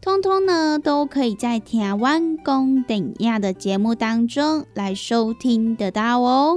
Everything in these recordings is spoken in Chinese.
通通呢，都可以在《台湾公等亚》的节目当中来收听得到哦。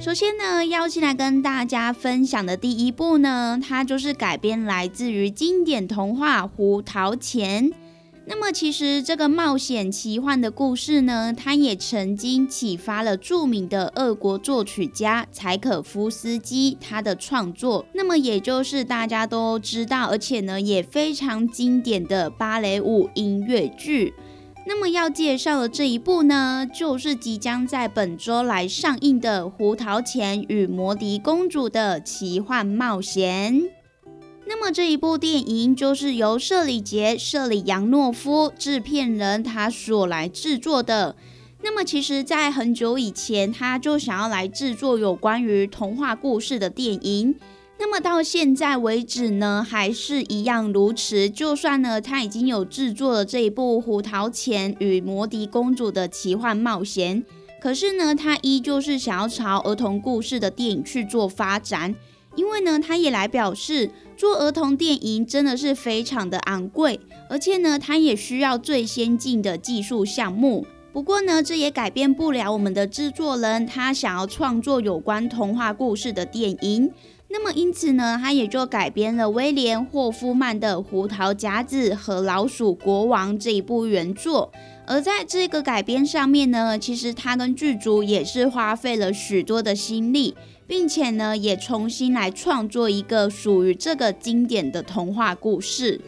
首先呢，要先来跟大家分享的第一部呢，它就是改编来自于经典童话《胡桃钳》。那么，其实这个冒险奇幻的故事呢，它也曾经启发了著名的俄国作曲家柴可夫斯基他的创作。那么，也就是大家都知道，而且呢也非常经典的芭蕾舞音乐剧。那么要介绍的这一部呢，就是即将在本周来上映的《胡桃钳与魔笛公主的奇幻冒险》。那么这一部电影就是由舍里杰·舍里扬诺夫制片人他所来制作的。那么其实，在很久以前，他就想要来制作有关于童话故事的电影。那么到现在为止呢，还是一样如此。就算呢，他已经有制作了这一部《胡桃钳与魔笛公主的奇幻冒险》，可是呢，他依旧是想要朝儿童故事的电影去做发展。因为呢，他也来表示，做儿童电影真的是非常的昂贵，而且呢，他也需要最先进的技术项目。不过呢，这也改变不了我们的制作人他想要创作有关童话故事的电影。那么，因此呢，他也就改编了威廉霍夫曼的《胡桃夹子和老鼠国王》这一部原作。而在这个改编上面呢，其实他跟剧组也是花费了许多的心力，并且呢，也重新来创作一个属于这个经典的童话故事。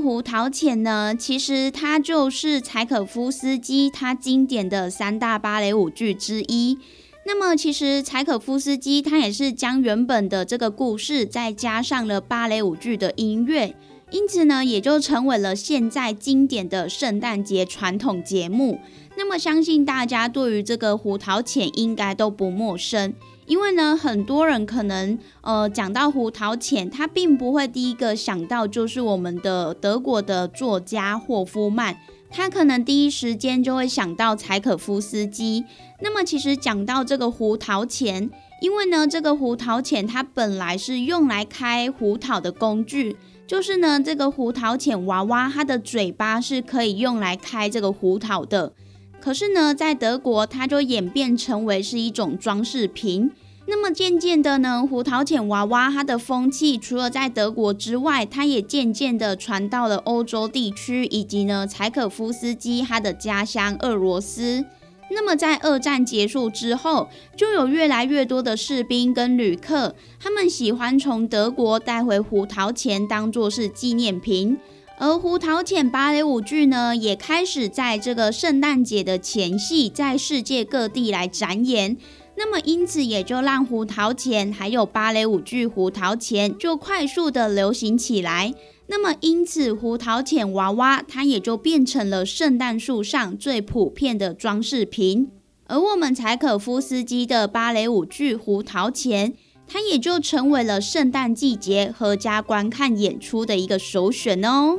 《胡桃钳》呢，其实它就是柴可夫斯基他经典的三大芭蕾舞剧之一。那么，其实柴可夫斯基他也是将原本的这个故事再加上了芭蕾舞剧的音乐，因此呢，也就成为了现在经典的圣诞节传统节目。那么，相信大家对于这个《胡桃钳》应该都不陌生。因为呢，很多人可能呃讲到胡桃钳，他并不会第一个想到就是我们的德国的作家霍夫曼，他可能第一时间就会想到柴可夫斯基。那么其实讲到这个胡桃钳，因为呢这个胡桃钳它本来是用来开胡桃的工具，就是呢这个胡桃钳娃娃它的嘴巴是可以用来开这个胡桃的。可是呢，在德国，它就演变成为是一种装饰品。那么渐渐的呢，胡桃钳娃娃它的风气，除了在德国之外，它也渐渐的传到了欧洲地区，以及呢柴可夫斯基他的家乡俄罗斯。那么在二战结束之后，就有越来越多的士兵跟旅客，他们喜欢从德国带回胡桃钳当做是纪念品。而胡桃钳芭蕾舞剧呢，也开始在这个圣诞节的前夕，在世界各地来展演。那么因此也就让胡桃钳还有芭蕾舞剧胡桃钳就快速的流行起来。那么因此胡桃钳娃娃它也就变成了圣诞树上最普遍的装饰品。而我们柴可夫斯基的芭蕾舞剧胡桃钳。它也就成为了圣诞季节合家观看演出的一个首选哦。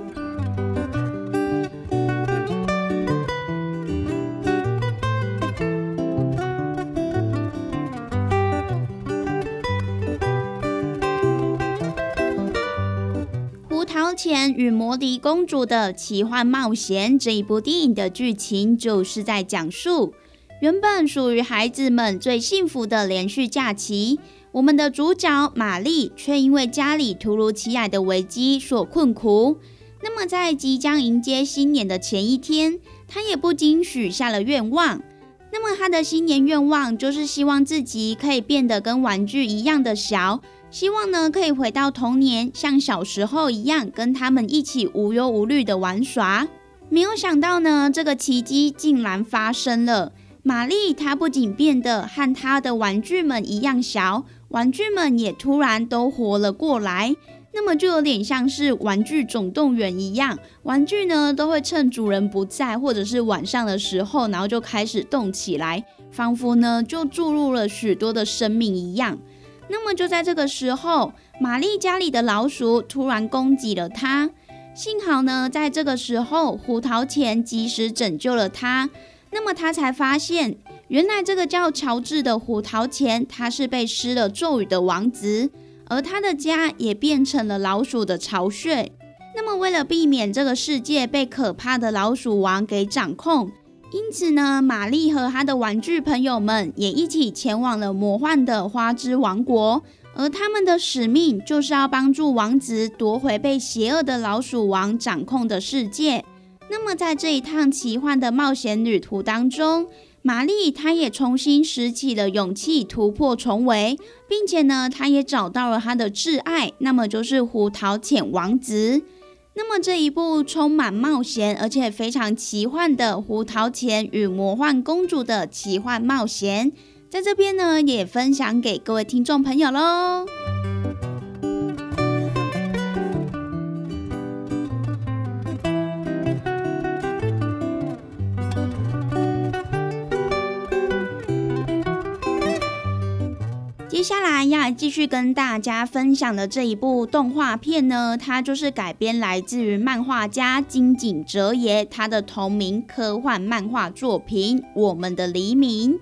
《胡桃钳与魔笛公主的奇幻冒险》这一部电影的剧情，就是在讲述原本属于孩子们最幸福的连续假期。我们的主角玛丽却因为家里突如其来的危机所困苦。那么，在即将迎接新年的前一天，她也不禁许下了愿望。那么，她的新年愿望就是希望自己可以变得跟玩具一样的小，希望呢可以回到童年，像小时候一样，跟他们一起无忧无虑的玩耍。没有想到呢，这个奇迹竟然发生了。玛丽她不仅变得和她的玩具们一样小。玩具们也突然都活了过来，那么就有点像是《玩具总动员》一样，玩具呢都会趁主人不在或者是晚上的时候，然后就开始动起来，仿佛呢就注入了许多的生命一样。那么就在这个时候，玛丽家里的老鼠突然攻击了她，幸好呢在这个时候，胡桃钳及时拯救了她，那么她才发现。原来这个叫乔治的胡桃钳，他是被施了咒语的王子，而他的家也变成了老鼠的巢穴。那么，为了避免这个世界被可怕的老鼠王给掌控，因此呢，玛丽和他的玩具朋友们也一起前往了魔幻的花之王国，而他们的使命就是要帮助王子夺回被邪恶的老鼠王掌控的世界。那么，在这一趟奇幻的冒险旅途当中，玛丽，她也重新拾起了勇气，突破重围，并且呢，她也找到了她的挚爱，那么就是胡桃钳王子。那么这一部充满冒险而且非常奇幻的《胡桃钳与魔幻公主的奇幻冒险》，在这边呢，也分享给各位听众朋友喽。接下来要继续跟大家分享的这一部动画片呢，它就是改编来自于漫画家金井哲也他的同名科幻漫画作品《我们的黎明》。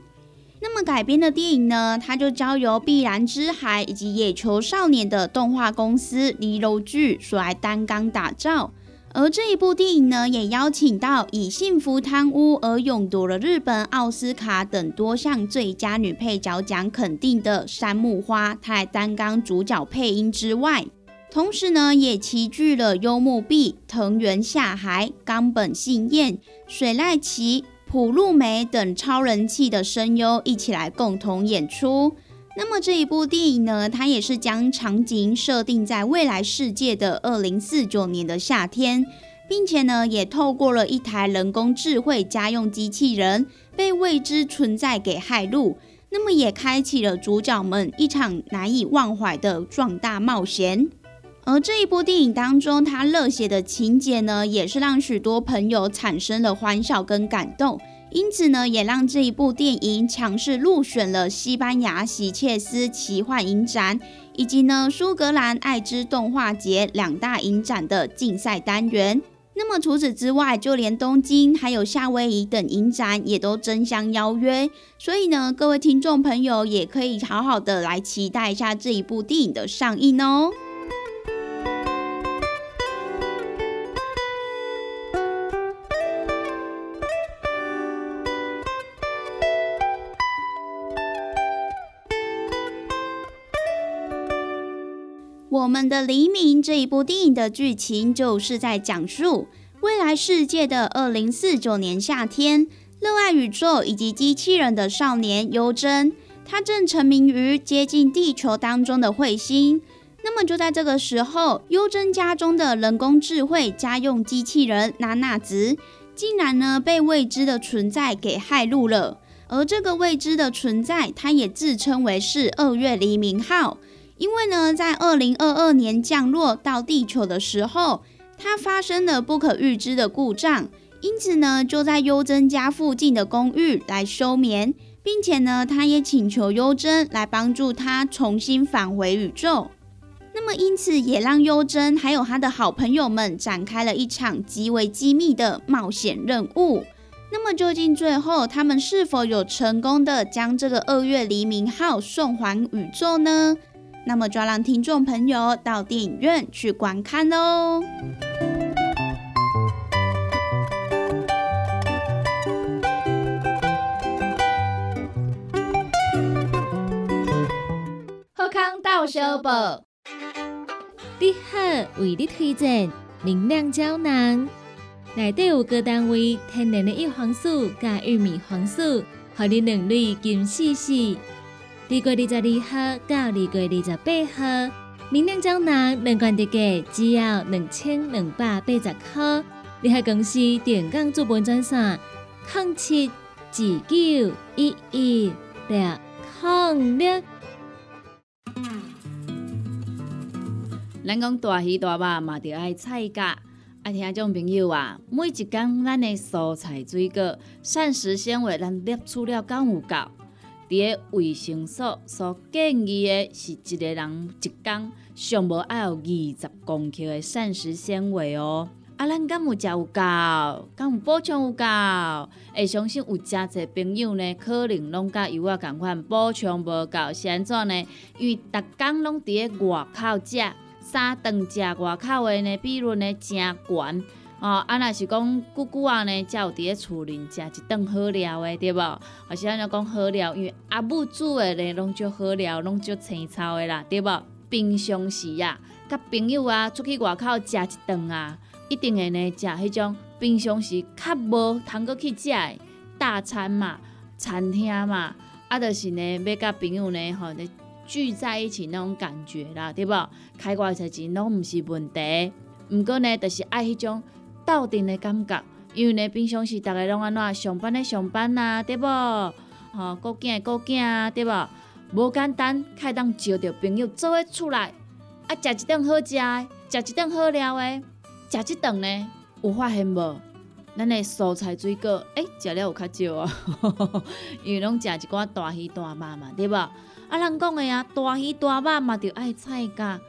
那么改编的电影呢，它就交由碧蓝之海以及野球少年的动画公司离楼剧所来担纲打造。而这一部电影呢，也邀请到以《幸福贪污》而勇夺了日本奥斯卡等多项最佳女配角奖肯定的山木花，她来担纲主角配音之外，同时呢，也齐聚了幽木碧、藤原夏海、冈本信彦、水濑奇、浦露美等超人气的声优一起来共同演出。那么这一部电影呢，它也是将场景设定在未来世界的二零四九年的夏天，并且呢，也透过了一台人工智慧家用机器人被未知存在给害入，那么也开启了主角们一场难以忘怀的壮大冒险。而这一部电影当中，它热血的情节呢，也是让许多朋友产生了欢笑跟感动。因此呢，也让这一部电影强势入选了西班牙喜切斯奇幻影展以及呢苏格兰爱之动画节两大影展的竞赛单元。那么除此之外，就连东京还有夏威夷等影展也都争相邀约。所以呢，各位听众朋友也可以好好的来期待一下这一部电影的上映哦。我们的黎明这一部电影的剧情，就是在讲述未来世界的二零四九年夏天，热爱宇宙以及机器人的少年优真，他正沉迷于接近地球当中的彗星。那么就在这个时候，优真家中的人工智慧家用机器人娜娜子，竟然呢被未知的存在给害入了。而这个未知的存在，它也自称为是二月黎明号，因为呢在二零二二年降落到地球的时候，它发生了不可预知的故障。因此呢，就在优真家附近的公寓来休眠，并且呢，他也请求优真来帮助他重新返回宇宙。那么，因此也让优真还有他的好朋友们展开了一场极为机密的冒险任务。那么，究竟最后他们是否有成功的将这个二月黎明号送还宇宙呢？那么，就要让听众朋友到电影院去观看喽。康到小宝，你好，为你推荐明亮胶囊，内底有各单位天然的叶黄素加玉米黄素，让你两类金细细。二月二十二号到二月二十八号，明亮胶囊两罐的价只要两千两百八十块。你喺公司电讲做本专线，零七二九一一六零六。咱讲大鱼大肉嘛，着爱菜价。爱听种朋友啊，每一工咱的蔬菜水果、膳食纤维，咱摄取了够有够？伫个卫生所所建议的是一个人一工上无爱有二十公克的膳食纤维哦。啊，咱敢有食有够？敢有补充有够？会相信有诚侪朋友呢，可能拢甲有我共款补充无够，是安怎呢？因为逐工拢伫个外口食。三顿食外口的呢，比如呢真悬哦。啊，若是讲久久啊呢，才有伫咧厝里食一顿好料的，对无？啊是安尼讲好料，因为阿母煮的呢，拢足好料，拢足青草的啦，对无？平常时啊，甲朋友啊出去外口食一顿啊，一定会呢食迄种平常时较无通过去食的大餐嘛，餐厅嘛，啊，就是呢要甲朋友呢吼。聚在一起那种感觉啦，对无？开偌侪钱拢毋是问题，毋过呢，就是爱迄种斗阵的感觉。因为呢，平常时逐个拢安怎上班的上班啊，对无？吼，顾囝的顾囝啊，对无？无简单，开当招着朋友做伙出来，啊，食一顿好食的，食一顿好料的，食一顿呢，有发现无？咱的蔬菜水果，诶，食了有较少啊，因为拢食一寡大鱼大肉嘛，对无？啊，人讲的啊，大鱼大肉嘛，着爱菜价。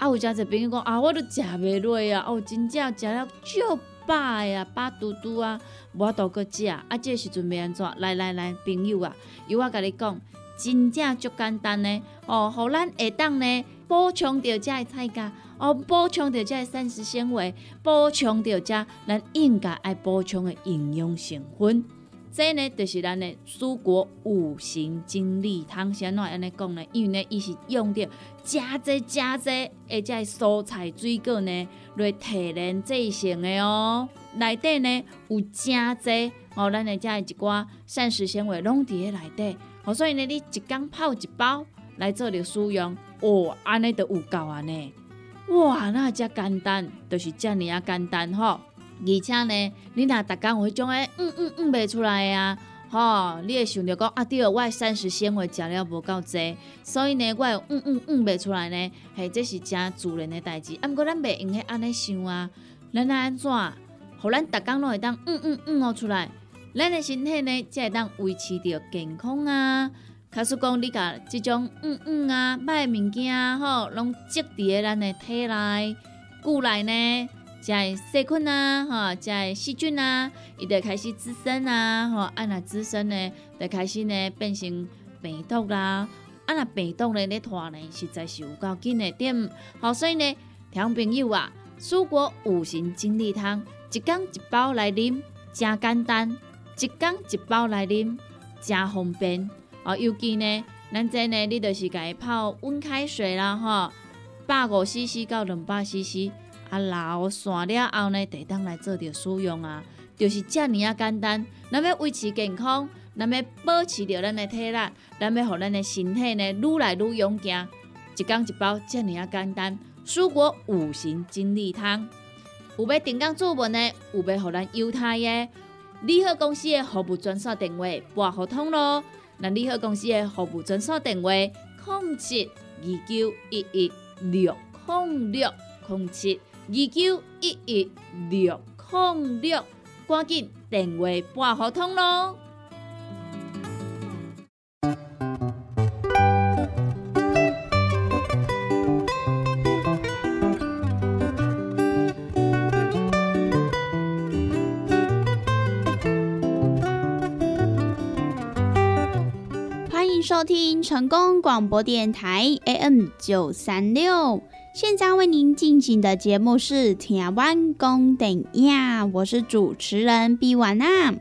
啊，有诚侪朋友讲啊，我都食袂落啊，哦，真正食了足饱呀，饱嘟嘟啊，无多搁食。啊，这时阵要安怎？来来来，朋友啊，由我甲你讲，真正足简单呢。哦，互咱下当呢补充着遮的菜价，哦，补充着遮的膳食纤维，补充着遮咱应该爱补充的营养成分。这呢，就是咱的蔬果五行精力汤。先怎安尼讲呢？因为呢，伊是用着加济加济，而且蔬菜水果呢来提炼制成的哦。内底呢有真济哦，咱的遮一寡膳食纤维拢伫咧内底。哦，所以呢，你一缸泡一包来做着使用，哦，安尼都有够安尼。哇，那遮简单，就是遮尔啊简单吼。而且呢，你若逐工有迄种诶，嗯嗯嗯袂出来啊，吼，你会想着讲啊，对，我膳食纤维食了无够济，所以呢，我会嗯嗯嗯袂出来呢，嘿，这是真自然诶代志。啊，毋过咱袂用许安尼想啊，咱安怎，互咱逐工拢会当嗯嗯嗯哦出来，咱诶身体呢才会当维持着健康啊。假使讲你甲即种嗯嗯啊歹物件吼，拢积伫咧咱诶体内、骨内呢？即个细菌啊，吼，即个细菌啊，伊就开始滋生啊，吼，啊若滋生呢，就开始呢变成病毒啦，啊若病毒呢咧拖呢，实在是有够紧的点，好，所以呢，听朋友啊，蔬果五行精力汤，一缸一包来啉，真简单，一缸一包来啉，真方便，哦，尤其呢，咱这呢，你就是家泡温开水啦，吼，百五 CC 到两百 CC。啊，老散了后呢，得当来做着使用啊，就是遮尔啊简单。咱要维持健康，咱要保持着咱的体力，咱要互咱的身体呢愈来愈勇健。一缸一包，遮尔啊简单。蔬果五行精力汤，有要定岗作文的，有要互咱犹太的。利好公司的服务专线电话拨互通咯。那利好公司的服务专线电话：零七二九一一六零六零七二九一一六零六，赶紧电话拨互通咯。收听成功广播电台 AM 九三六，现在为您进行的节目是《听完公等呀》，我是主持人毕婉娜。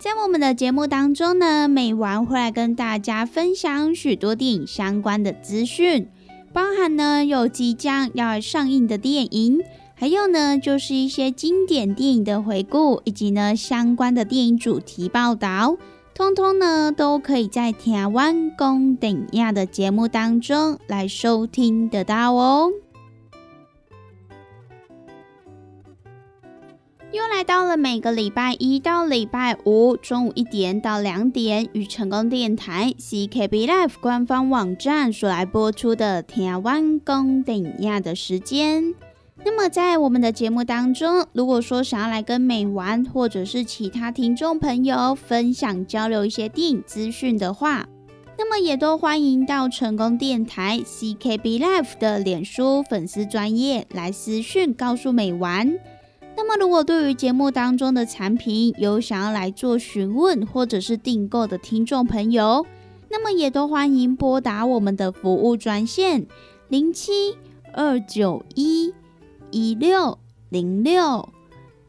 在我们的节目当中呢，每晚会来跟大家分享许多电影相关的资讯，包含呢有即将要上映的电影，还有呢就是一些经典电影的回顾，以及呢相关的电影主题报道。通通呢都可以在台湾公顶亚的节目当中来收听得到哦。又来到了每个礼拜一到礼拜五中午一点到两点，与成功电台 CKB Life 官方网站所来播出的台湾公顶亚的时间。那么在我们的节目当中，如果说想要来跟美玩或者是其他听众朋友分享交流一些电影资讯的话，那么也都欢迎到成功电台 CKB Life 的脸书粉丝专业来私讯告诉美玩。那么如果对于节目当中的产品有想要来做询问或者是订购的听众朋友，那么也都欢迎拨打我们的服务专线零七二九一。一六零六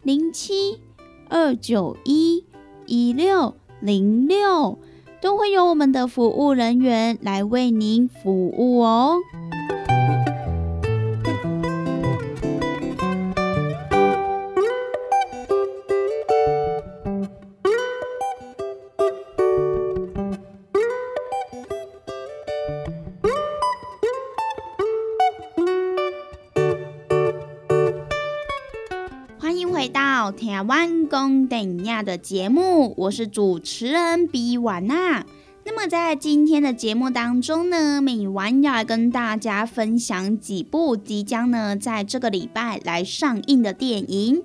零七二九一一六零六，都会有我们的服务人员来为您服务哦。台湾公等亚的节目，我是主持人比婉娜。那么在今天的节目当中呢，美婉要来跟大家分享几部即将呢在这个礼拜来上映的电影。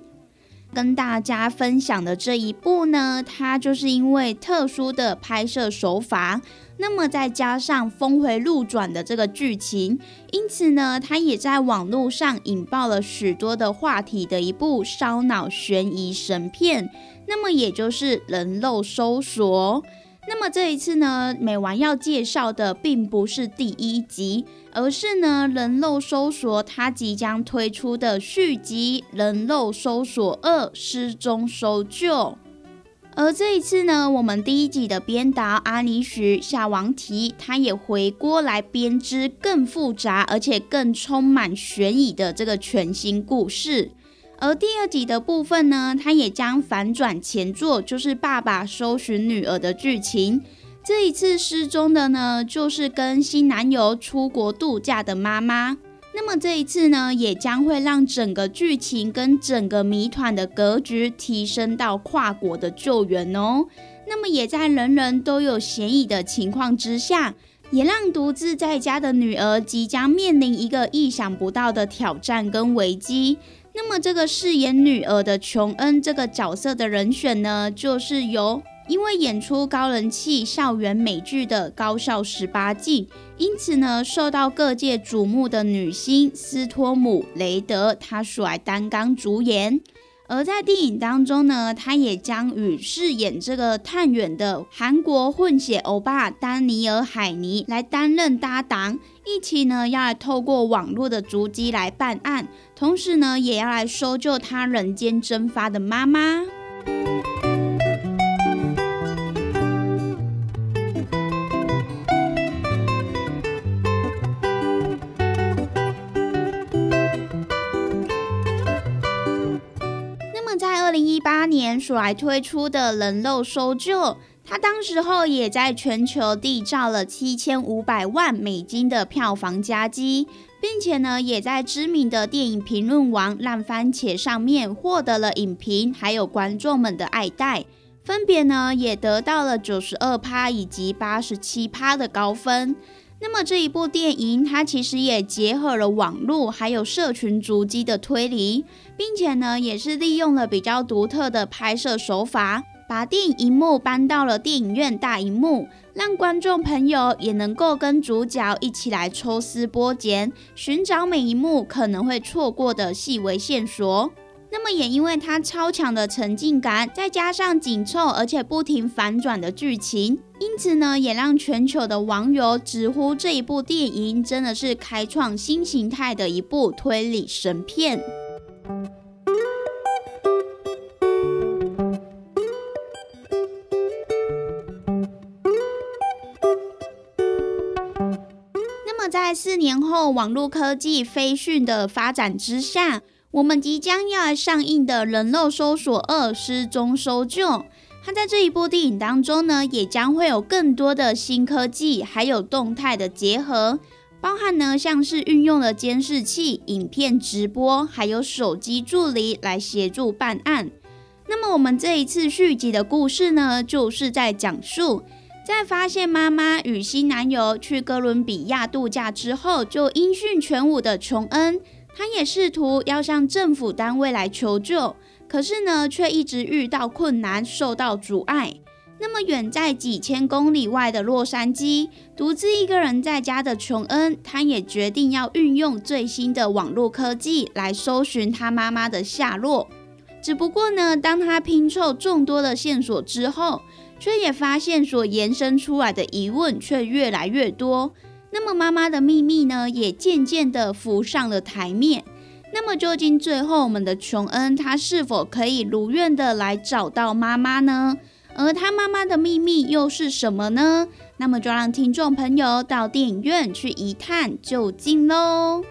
跟大家分享的这一部呢，它就是因为特殊的拍摄手法。那么再加上峰回路转的这个剧情，因此呢，它也在网络上引爆了许多的话题的一部烧脑悬疑神片。那么也就是《人肉搜索》。那么这一次呢，美完要介绍的并不是第一集，而是呢《人肉搜索》它即将推出的续集《人肉搜索二：失踪搜救》。而这一次呢，我们第一集的编导阿尼许夏王提，他也回锅来编织更复杂而且更充满悬疑的这个全新故事。而第二集的部分呢，他也将反转前作，就是爸爸搜寻女儿的剧情。这一次失踪的呢，就是跟新男友出国度假的妈妈。那么这一次呢，也将会让整个剧情跟整个谜团的格局提升到跨国的救援哦。那么也在人人都有嫌疑的情况之下，也让独自在家的女儿即将面临一个意想不到的挑战跟危机。那么这个饰演女儿的琼恩这个角色的人选呢，就是由。因为演出高人气校园美剧的高校十八禁，因此呢受到各界瞩目的女星斯托姆雷德，她所来担纲主演。而在电影当中呢，她也将与饰演这个探员的韩国混血欧巴丹尼尔海尼来担任搭档，一起呢要来透过网络的足迹来办案，同时呢也要来搜救他人间蒸发的妈妈。所来推出的人肉搜救，它当时候也在全球缔造了七千五百万美金的票房佳绩，并且呢，也在知名的电影评论王烂番茄上面获得了影评还有观众们的爱戴，分别呢也得到了九十二趴以及八十七趴的高分。那么这一部电影，它其实也结合了网络还有社群足迹的推理，并且呢，也是利用了比较独特的拍摄手法，把电影荧幕搬到了电影院大荧幕，让观众朋友也能够跟主角一起来抽丝剥茧，寻找每一幕可能会错过的细微线索。那么也因为它超强的沉浸感，再加上紧凑而且不停反转的剧情，因此呢，也让全球的网友直呼这一部电影真的是开创新形态的一部推理神片。那么在四年后，网络科技飞迅的发展之下。我们即将要上映的《人肉搜索二：失踪搜救》，它在这一部电影当中呢，也将会有更多的新科技，还有动态的结合，包含呢像是运用了监视器、影片直播，还有手机助理来协助办案。那么我们这一次续集的故事呢，就是在讲述在发现妈妈与新男友去哥伦比亚度假之后，就音讯全无的琼恩。他也试图要向政府单位来求救，可是呢，却一直遇到困难，受到阻碍。那么远在几千公里外的洛杉矶，独自一个人在家的琼恩，他也决定要运用最新的网络科技来搜寻他妈妈的下落。只不过呢，当他拼凑众多的线索之后，却也发现所延伸出来的疑问却越来越多。那么妈妈的秘密呢，也渐渐的浮上了台面。那么究竟最后我们的琼恩他是否可以如愿的来找到妈妈呢？而他妈妈的秘密又是什么呢？那么就让听众朋友到电影院去一探究竟喽。